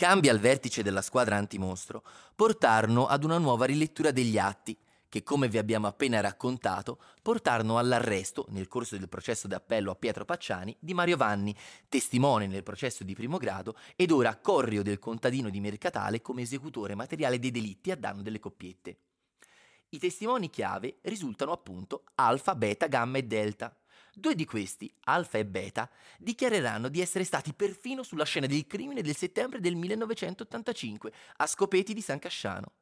cambi al vertice della squadra antimostro portarono ad una nuova rilettura degli atti, che come vi abbiamo appena raccontato, portarono all'arresto, nel corso del processo d'appello a Pietro Pacciani, di Mario Vanni, testimone nel processo di primo grado ed ora corrio del contadino di Mercatale come esecutore materiale dei delitti a danno delle coppiette. I testimoni chiave risultano appunto alfa, beta, gamma e delta. Due di questi, alfa e beta, dichiareranno di essere stati perfino sulla scena del crimine del settembre del 1985 a Scopeti di San Casciano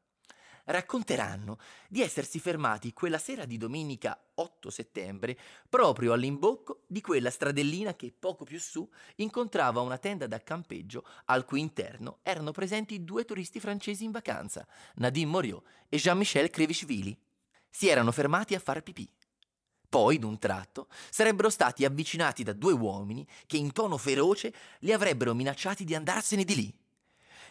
racconteranno di essersi fermati quella sera di domenica 8 settembre proprio all'imbocco di quella stradellina che poco più su incontrava una tenda da campeggio al cui interno erano presenti due turisti francesi in vacanza, Nadine Moriot e Jean-Michel Krevishvili. Si erano fermati a far pipì. Poi, d'un tratto, sarebbero stati avvicinati da due uomini che in tono feroce li avrebbero minacciati di andarsene di lì.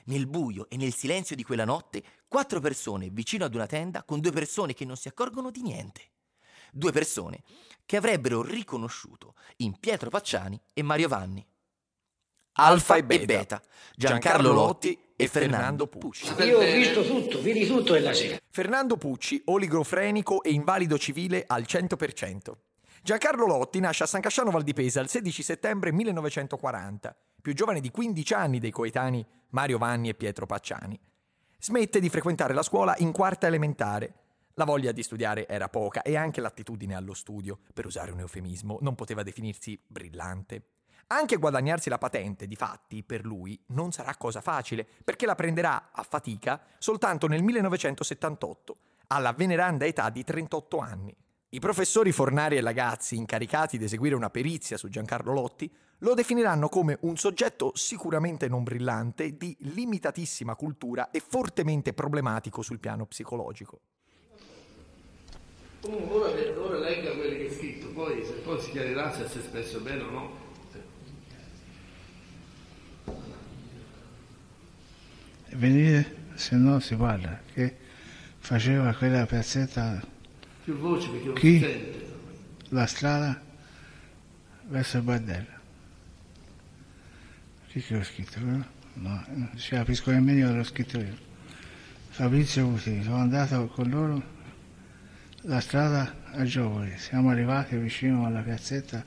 Nel buio e nel silenzio di quella notte, quattro persone vicino ad una tenda con due persone che non si accorgono di niente. Due persone che avrebbero riconosciuto in Pietro Pacciani e Mario Vanni. Alfa e Beta, Beta Giancarlo Lotti e Fernando Pucci. Io ho visto tutto, vedi tutto nella sera. Fernando Pucci, oligofrenico e invalido civile al 100%. Giancarlo Lotti nasce a San Casciano Val di Pesa il 16 settembre 1940, più giovane di 15 anni dei coetanei Mario Vanni e Pietro Pacciani. Smette di frequentare la scuola in quarta elementare. La voglia di studiare era poca e anche l'attitudine allo studio, per usare un eufemismo, non poteva definirsi brillante. Anche guadagnarsi la patente, di fatti, per lui non sarà cosa facile, perché la prenderà a fatica soltanto nel 1978, alla veneranda età di 38 anni. I professori Fornari e Lagazzi, incaricati di eseguire una perizia su Giancarlo Lotti, lo definiranno come un soggetto sicuramente non brillante, di limitatissima cultura e fortemente problematico sul piano psicologico. Comunque ora, ora legga quello che è scritto, poi, poi si chiarirà se si è espresso bene o no. Venire se no si parla, che faceva quella piazzetta più voce perché non si sente. la strada verso il bordello. Chi che l'ho scritto? quello? No, non ci capisco nemmeno l'ho scritto io. Fabrizio Cusini, sono andato con loro la strada a Giovoli, siamo arrivati vicino alla piazzetta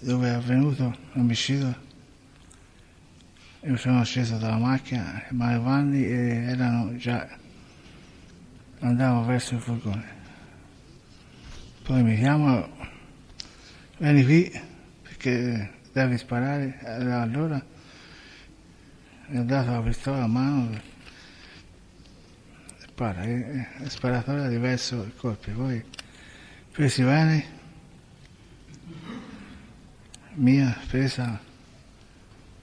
dove è avvenuto l'omicidio. Io sono sceso dalla macchina, Mario Vanni e erano già andavo verso il furgone. Poi mi chiamano, vieni qui perché devi sparare. Allora mi ha dato la pistola a mano e spara. E- e sparatore diverso i colpi. Poi presi bene, mia presa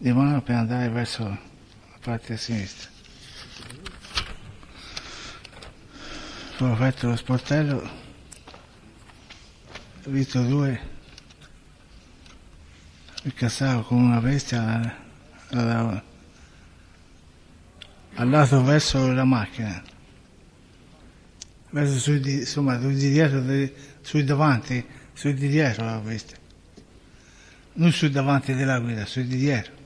di mano per andare verso la parte sinistra. Poi ho aperto lo sportello, ho visto due mi cassavo con una bestia alla- al lato verso la macchina, verso su di, insomma, su di dietro, su davanti, su di dietro la bestia. Non su davanti della guida, su di dietro.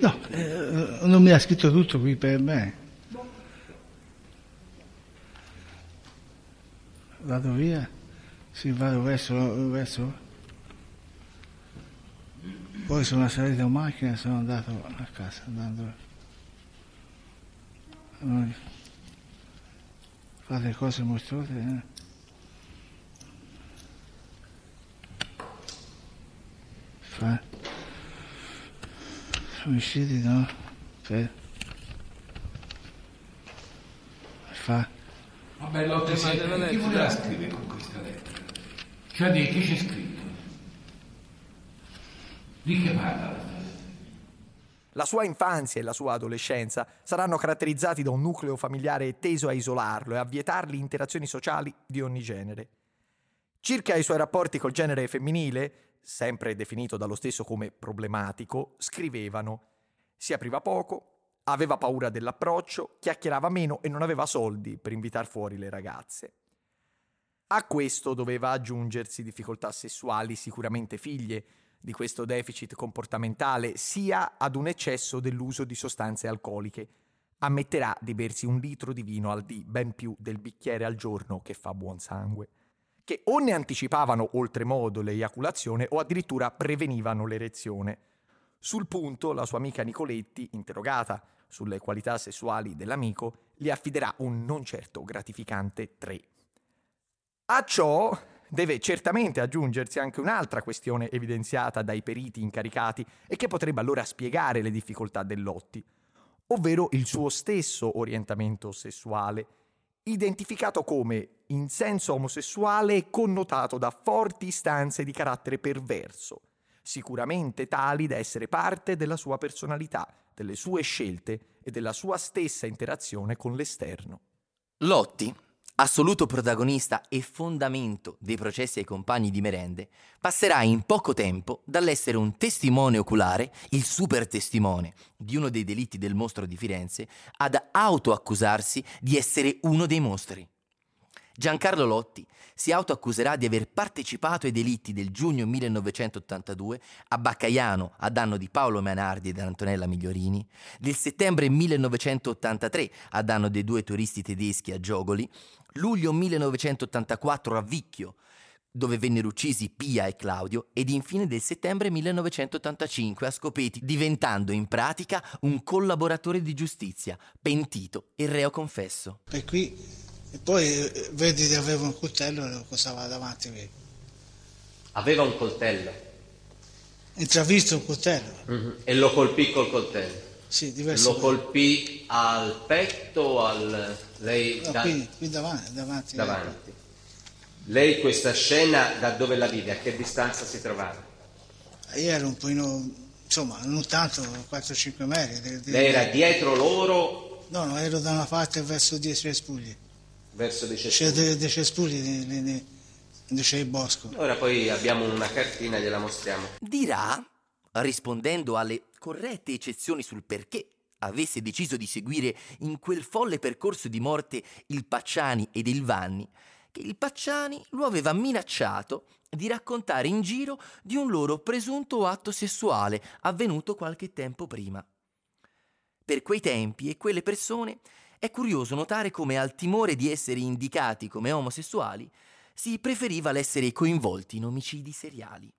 No, eh, non mi ha scritto tutto qui per me. Vado via, sì, vado verso, verso. Poi sono salito in macchina e sono andato a casa, andando. Fate cose mostruose, eh? Fa. Omicidi no? Per. Fa. Vabbè, Lotte, senti, chi voleva scrivere con questa lettera? Cioè, di che c'è scritto? Di che parla? La sua infanzia e la sua adolescenza saranno caratterizzati da un nucleo familiare teso a isolarlo e a vietargli interazioni sociali di ogni genere. Circa i suoi rapporti col genere femminile, sempre definito dallo stesso come problematico, scrivevano si apriva poco, aveva paura dell'approccio, chiacchierava meno e non aveva soldi per invitar fuori le ragazze. A questo doveva aggiungersi difficoltà sessuali sicuramente figlie di questo deficit comportamentale sia ad un eccesso dell'uso di sostanze alcoliche. Ammetterà di bersi un litro di vino al dì, ben più del bicchiere al giorno che fa buon sangue, che o ne anticipavano oltremodo l'eiaculazione o addirittura prevenivano l'erezione. Sul punto la sua amica Nicoletti, interrogata sulle qualità sessuali dell'amico, gli affiderà un non certo gratificante 3. A ciò deve certamente aggiungersi anche un'altra questione evidenziata dai periti incaricati e che potrebbe allora spiegare le difficoltà del Lotti, ovvero il suo stesso orientamento sessuale, identificato come in senso omosessuale connotato da forti istanze di carattere perverso, sicuramente tali da essere parte della sua personalità, delle sue scelte e della sua stessa interazione con l'esterno. Lotti assoluto protagonista e fondamento dei processi ai compagni di merende, passerà in poco tempo dall'essere un testimone oculare, il super testimone di uno dei delitti del mostro di Firenze, ad autoaccusarsi di essere uno dei mostri. Giancarlo Lotti si autoaccuserà di aver partecipato ai delitti del giugno 1982 a Baccaiano a danno di Paolo Manardi ed Antonella Migliorini, del settembre 1983 a danno dei due turisti tedeschi a Giogoli, luglio 1984 a Vicchio, dove vennero uccisi Pia e Claudio, ed infine del settembre 1985 a Scopeti, diventando in pratica un collaboratore di giustizia, pentito e reo confesso. E qui e poi eh, vedi che aveva un coltello e lo posava davanti a me. Aveva un coltello? Intravisto un coltello. Mm-hmm. E lo colpì col coltello? Sì, diversi. Lo colpì al petto o al... Lei no, da... qui, qui davanti. Davanti. davanti. Lei questa scena da dove la vide? A che distanza si trovava? Io ero un po', insomma, non tanto, 4-5 metri. Lei era dietro loro? No, no, ero da una parte verso dietro le spuglie verso dei cespugli. C'è dei, dei cespugli dove c'è il bosco. Ora poi abbiamo una cartina, gliela mostriamo. Dirà, rispondendo alle corrette eccezioni sul perché avesse deciso di seguire in quel folle percorso di morte il Pacciani ed il Vanni, che il Pacciani lo aveva minacciato di raccontare in giro di un loro presunto atto sessuale avvenuto qualche tempo prima. Per quei tempi e quelle persone è curioso notare come al timore di essere indicati come omosessuali si preferiva l'essere coinvolti in omicidi seriali.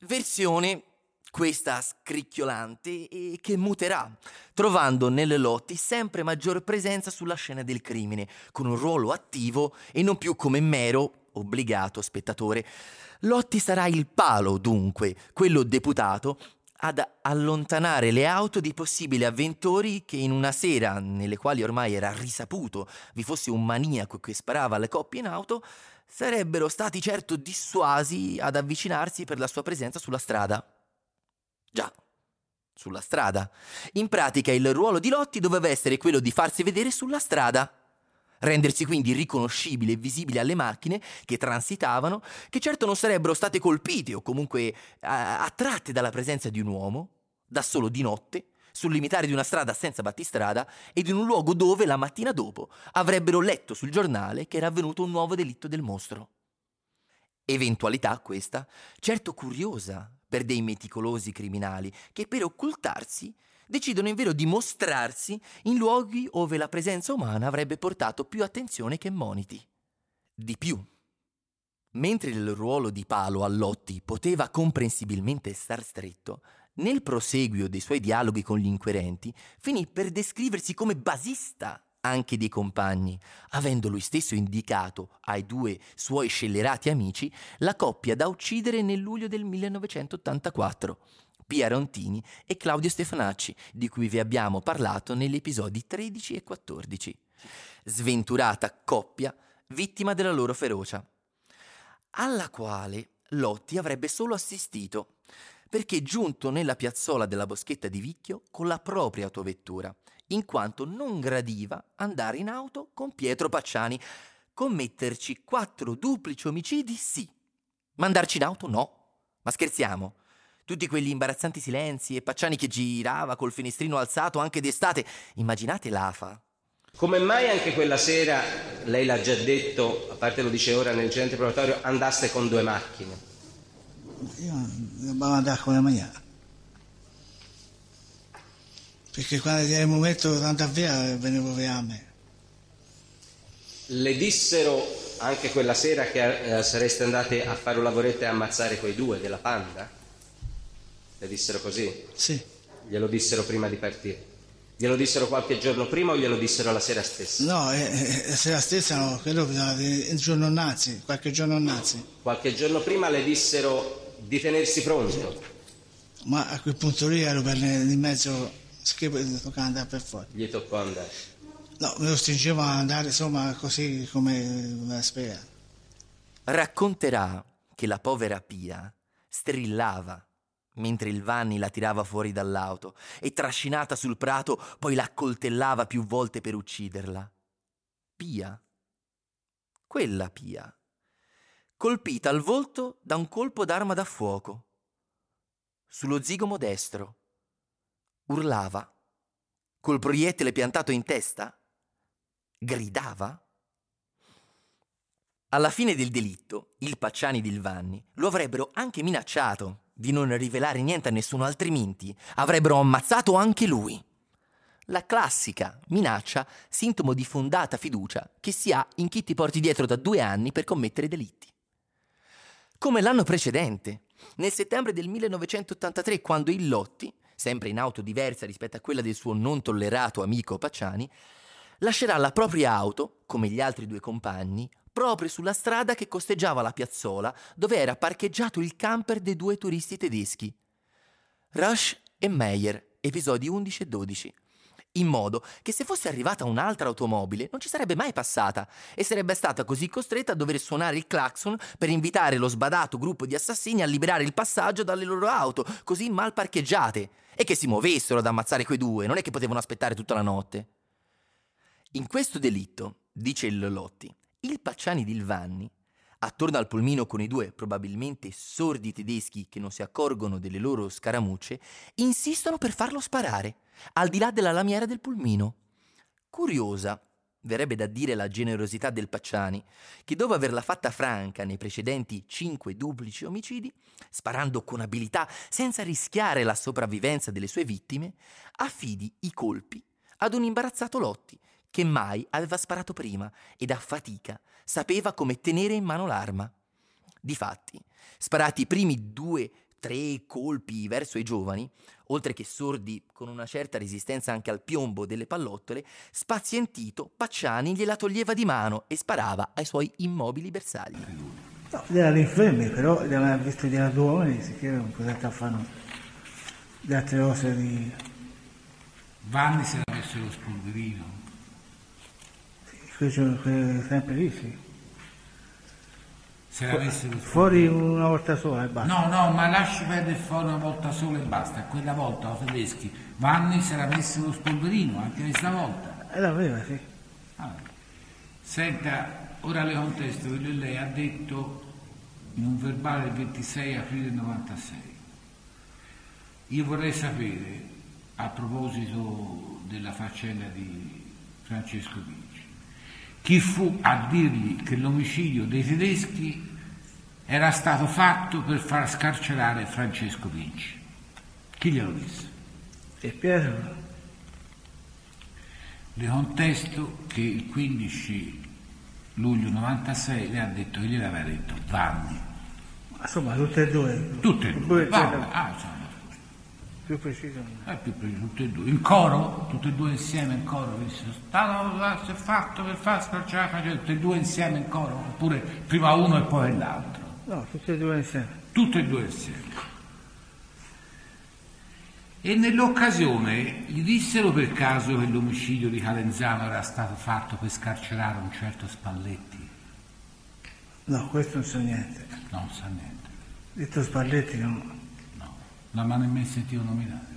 Versione questa scricchiolante e che muterà, trovando nelle lotti sempre maggior presenza sulla scena del crimine, con un ruolo attivo e non più come mero, obbligato spettatore. Lotti sarà il palo, dunque, quello deputato ad allontanare le auto di possibili avventori che in una sera, nelle quali ormai era risaputo vi fosse un maniaco che sparava alle coppie in auto, sarebbero stati certo dissuasi ad avvicinarsi per la sua presenza sulla strada. Già, sulla strada. In pratica il ruolo di Lotti doveva essere quello di farsi vedere sulla strada rendersi quindi riconoscibile e visibile alle macchine che transitavano, che certo non sarebbero state colpite o comunque attratte dalla presenza di un uomo, da solo di notte, sul limitare di una strada senza battistrada ed in un luogo dove la mattina dopo avrebbero letto sul giornale che era avvenuto un nuovo delitto del mostro. Eventualità questa, certo curiosa per dei meticolosi criminali che per occultarsi decidono invero di mostrarsi in luoghi dove la presenza umana avrebbe portato più attenzione che moniti. Di più, mentre il ruolo di Palo a Lotti poteva comprensibilmente star stretto, nel proseguio dei suoi dialoghi con gli inquirenti finì per descriversi come basista anche dei compagni, avendo lui stesso indicato ai due suoi scellerati amici la coppia da uccidere nel luglio del 1984 Pia Rontini e Claudio Stefanacci, di cui vi abbiamo parlato negli episodi 13 e 14. Sventurata coppia, vittima della loro ferocia, alla quale Lotti avrebbe solo assistito, perché giunto nella piazzola della boschetta di Vicchio con la propria autovettura, in quanto non gradiva andare in auto con Pietro Pacciani. Commetterci quattro duplici omicidi sì, ma andarci in auto no. Ma scherziamo, tutti quegli imbarazzanti silenzi e Pacciani che girava col finestrino alzato anche d'estate. Immaginate l'afa. Come mai anche quella sera, lei l'ha già detto, a parte lo dice ora nel incidente probatorio, andaste con due macchine? Io andare con la mangiare. Perché quando era il momento di andare via, venivo via a me. Le dissero anche quella sera che eh, sareste andate a fare un lavoretto e ammazzare quei due della panda? Le dissero così? Sì. Glielo dissero prima di partire? Glielo dissero qualche giorno prima o glielo dissero la sera stessa? No, eh, eh, la sera stessa no, quello il giorno nazi, qualche giorno nazi. Qualche giorno prima le dissero di tenersi pronto. Ma a quel punto lì ero per in mezzo, schifo, toccava andare per fuori. Gli toccò andare. No, me lo stringevo a andare insomma così come me la spiega. Racconterà che la povera Pia strillava mentre il Vanni la tirava fuori dall'auto e trascinata sul prato poi la accoltellava più volte per ucciderla. Pia. Quella Pia. Colpita al volto da un colpo d'arma da fuoco. Sullo zigomo destro. Urlava. Col proiettile piantato in testa. Gridava. Alla fine del delitto, il Pacciani ed il Vanni lo avrebbero anche minacciato di non rivelare niente a nessuno, altrimenti avrebbero ammazzato anche lui. La classica minaccia, sintomo di fondata fiducia che si ha in chi ti porti dietro da due anni per commettere delitti. Come l'anno precedente, nel settembre del 1983, quando il Lotti, sempre in auto diversa rispetto a quella del suo non tollerato amico Pacciani, lascerà la propria auto, come gli altri due compagni, proprio sulla strada che costeggiava la piazzola dove era parcheggiato il camper dei due turisti tedeschi. Rush e Meyer, episodi 11 e 12. In modo che se fosse arrivata un'altra automobile non ci sarebbe mai passata e sarebbe stata così costretta a dover suonare il clacson per invitare lo sbadato gruppo di assassini a liberare il passaggio dalle loro auto, così mal parcheggiate, e che si muovessero ad ammazzare quei due, non è che potevano aspettare tutta la notte. In questo delitto, dice il Lotti, il Pacciani di Vanni, attorno al pulmino con i due probabilmente sordi tedeschi che non si accorgono delle loro scaramucce, insistono per farlo sparare, al di là della lamiera del pulmino. Curiosa, verrebbe da dire la generosità del Pacciani, che dopo averla fatta franca nei precedenti cinque duplici omicidi, sparando con abilità senza rischiare la sopravvivenza delle sue vittime, affidi i colpi ad un imbarazzato Lotti, che mai aveva sparato prima ed a fatica sapeva come tenere in mano l'arma. Difatti, sparati i primi due, tre colpi verso i giovani, oltre che sordi con una certa resistenza anche al piombo delle pallottole, spazientito Pacciani gliela toglieva di mano e sparava ai suoi immobili bersagli. No, erano infermi, però li aveva visto di due uomini, si chiedevano cosa fanno le altre cose di... Vanni si era messo lo spolverino. Fece sempre lì, sì. Se l'avessero Fuori una volta sola e basta. No, no, ma lasci perdere fuori una volta sola e basta. Quella volta i tedeschi era messo lo spolverino, anche questa volta. E l'aveva, sì. Ah. Senta, ora le contesto quello che lei ha detto in un verbale del 26 aprile 96. Io vorrei sapere, a proposito della faccenda di Francesco Vinci, chi fu a dirgli che l'omicidio dei tedeschi era stato fatto per far scarcerare Francesco Vinci. Chi glielo disse? E Pietro? Le contesto che il 15 luglio 96 le ha detto che gliel'aveva detto Vanni. Insomma, tutte e due. Tutte e due. Cioè, ah, insomma, più preciso. è più preciso, tutte e due. In coro, tutte e due insieme in coro, disse, stato si è fatto per far scarcerare Francesco, tutte e due insieme in coro, oppure prima uno e poi l'altro. No, tutte e due insieme. tutte e due insieme. E nell'occasione gli dissero per caso che l'omicidio di Calenzano era stato fatto per scarcerare un certo Spalletti? No, questo non so niente. Non sa niente, Detto Spalletti no. No, non mi ha nemmeno sentito nominare.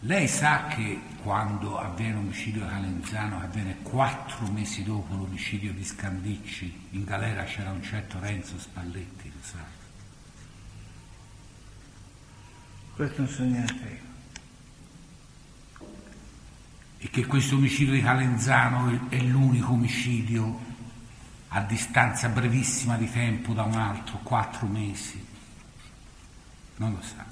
Lei sa che quando avviene l'omicidio di Calenzano, che avviene quattro mesi dopo l'omicidio di Scandicci, in galera c'era un certo Renzo Spalletti, lo sa? Questo non so niente. e che questo omicidio di Calenzano è l'unico omicidio a distanza brevissima di tempo da un altro, quattro mesi. Non lo sa.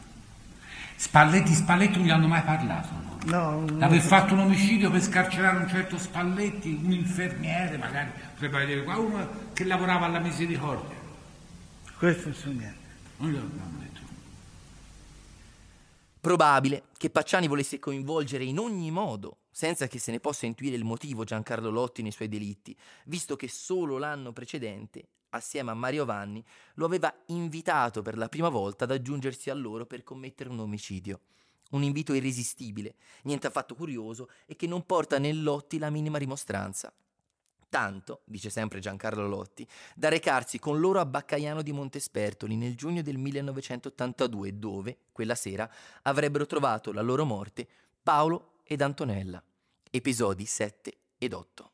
Spalletti, Spalletti non gli hanno mai parlato. No, D'aver fatto un omicidio per scarcerare un certo Spalletti, un infermiere magari, potrebbe vedere qua, uno che lavorava alla misericordia. questo non so niente. Non glielo abbiamo detto. Probabile che Pacciani volesse coinvolgere in ogni modo, senza che se ne possa intuire il motivo Giancarlo Lotti nei suoi delitti, visto che solo l'anno precedente, assieme a Mario Vanni, lo aveva invitato per la prima volta ad aggiungersi a loro per commettere un omicidio. Un invito irresistibile, niente affatto curioso e che non porta nel Lotti la minima rimostranza. Tanto, dice sempre Giancarlo Lotti, da recarsi con loro a Baccaiano di Montespertoli nel giugno del 1982, dove, quella sera, avrebbero trovato la loro morte Paolo ed Antonella. Episodi 7 ed 8.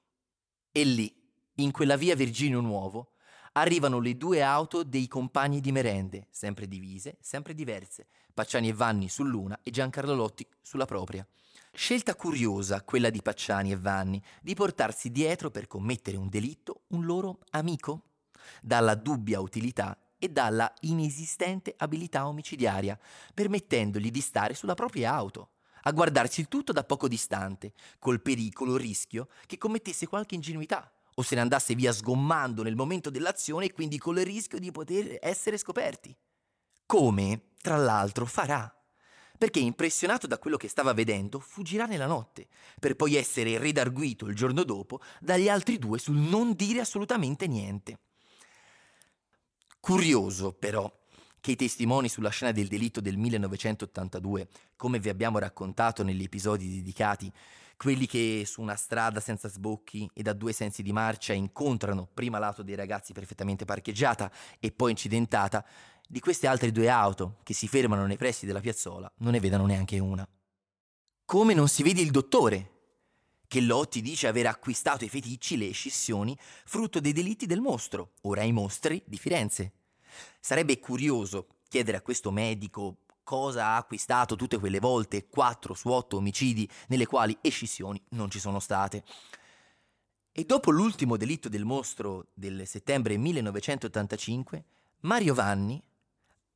E lì, in quella via Virginio Nuovo, arrivano le due auto dei compagni di merende, sempre divise, sempre diverse, Pacciani e Vanni sull'una e Giancarlo Lotti sulla propria. Scelta curiosa quella di Pacciani e Vanni di portarsi dietro per commettere un delitto un loro amico, dalla dubbia utilità e dalla inesistente abilità omicidiaria, permettendogli di stare sulla propria auto, a guardarsi il tutto da poco distante, col pericolo, rischio che commettesse qualche ingenuità o se ne andasse via sgommando nel momento dell'azione e quindi col rischio di poter essere scoperti. Come, tra l'altro, farà perché impressionato da quello che stava vedendo, fuggirà nella notte, per poi essere redarguito il giorno dopo dagli altri due sul non dire assolutamente niente. Curioso, però, che i testimoni sulla scena del delitto del 1982, come vi abbiamo raccontato negli episodi dedicati, quelli che su una strada senza sbocchi e da due sensi di marcia incontrano prima l'auto dei ragazzi perfettamente parcheggiata e poi incidentata, di queste altre due auto che si fermano nei pressi della piazzola non ne vedano neanche una. Come non si vede il dottore, che Lotti dice aver acquistato i feticci, le scissioni, frutto dei delitti del mostro, ora ai mostri di Firenze. Sarebbe curioso chiedere a questo medico cosa ha acquistato tutte quelle volte, 4 su 8 omicidi nelle quali escissioni non ci sono state. E dopo l'ultimo delitto del mostro del settembre 1985, Mario Vanni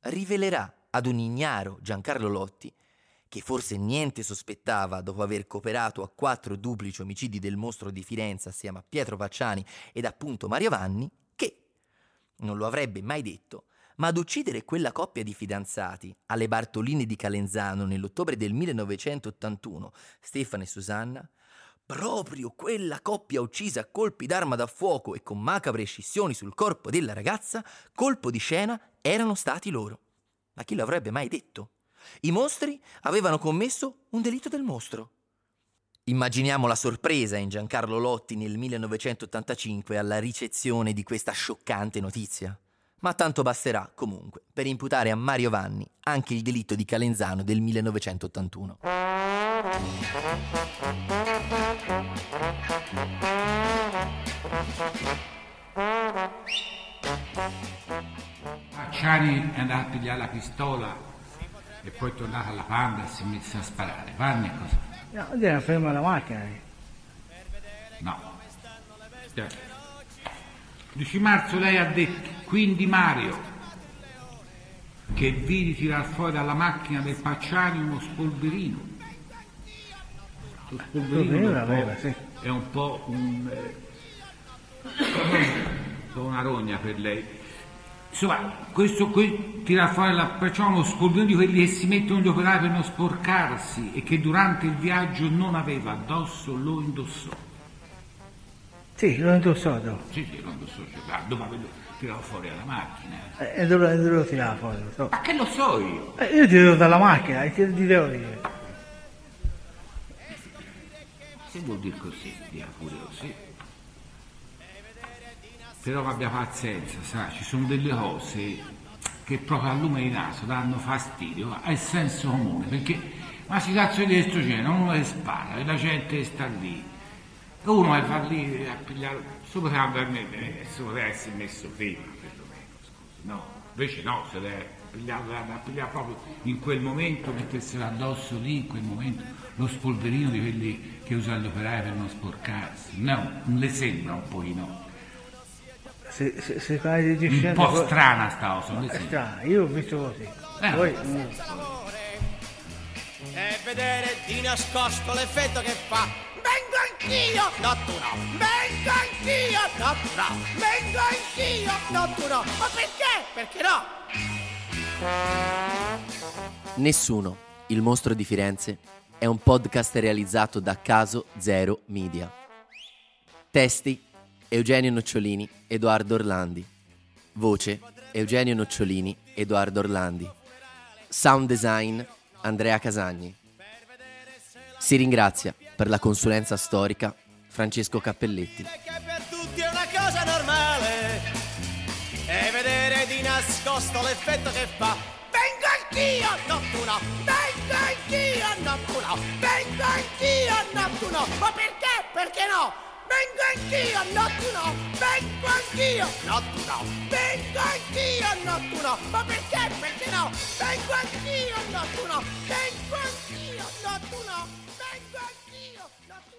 rivelerà ad un ignaro Giancarlo Lotti, che forse niente sospettava dopo aver cooperato a quattro duplici omicidi del mostro di Firenze assieme a Pietro Pacciani ed appunto Mario Vanni, che non lo avrebbe mai detto, ma ad uccidere quella coppia di fidanzati alle Bartolini di Calenzano nell'ottobre del 1981, Stefano e Susanna, proprio quella coppia uccisa a colpi d'arma da fuoco e con macabre scissioni sul corpo della ragazza, colpo di scena, erano stati loro. Ma chi lo avrebbe mai detto? I mostri avevano commesso un delitto del mostro. Immaginiamo la sorpresa in Giancarlo Lotti nel 1985 alla ricezione di questa scioccante notizia. Ma tanto basterà, comunque, per imputare a Mario Vanni anche il delitto di Calenzano del 1981. Pacciani è andato a pigliare la pistola e poi è tornato alla panda e si è messo a sparare. Vanni cosa? No, era ferma la macchina. lì. No. Cioè, 10 marzo lei ha detto, quindi Mario, che vidi tirar fuori dalla macchina del Pacciani uno spolverino. Lo spolverino è un po'- sì. è un po' un, eh, una rogna per lei. Insomma, questo qui tira fuori la, perciò uno spolverino di quelli che si mettono gli operai per non sporcarsi e che durante il viaggio non aveva addosso, lo indossò. Sì, l'ho indossato. Sì, sì, lo indossò, cioè, dopo averlo tirato fuori dalla macchina. E dove, dove lo tirava fuori? Lo so. Ma che lo so io? Eh, io tiro dalla macchina, e ti, devo dire. Se vuol dire così, dia pure così. Però abbia pazienza, sa, ci sono delle cose che proprio al lume di naso danno fastidio al senso comune, perché una situazione di questo genere, uno che spara, e la gente sta lì, uno che va lì a pigliare, poteva aver- questo poteva essere messo prima, perlomeno, scusi, no, invece no, se deve pigliare, da pigliare proprio in quel momento, metterselo addosso lì, in quel momento, lo spolverino di quelli che usano gli operai per non sporcarsi, no, non le sembra un pochino. se, se, se fai di Un po' co- strana sta cosa, è sì. strana, io ho visto così. Eh. Poi, mm, e vedere di nascosto l'effetto che fa. Anch'io, no tu no. Vengo anch'io, no tu no. Vengo anch'io, no tu no. Ma perché? Perché no? Nessuno, il mostro di Firenze, è un podcast realizzato da Caso Zero Media. Testi Eugenio Nocciolini, Edoardo Orlandi. Voce Eugenio Nocciolini, Edoardo Orlandi. Sound design Andrea Casagni. Si ringrazia per la consulenza storica Francesco Cappelletti. Che per tutti è una cosa normale. E vedere di nascosto l'effetto che fa. Vengo anch'io, no tu no. Vengo anch'io, no tu no. Vengo anch'io, no. Ma perché? Perché no? Vengo anch'io, no. Vengo anch'io, no tu no. Vengo anch'io, no. Ma perché? Perché no? Vengo anch'io, no. Vengo anch'io, no Garcia!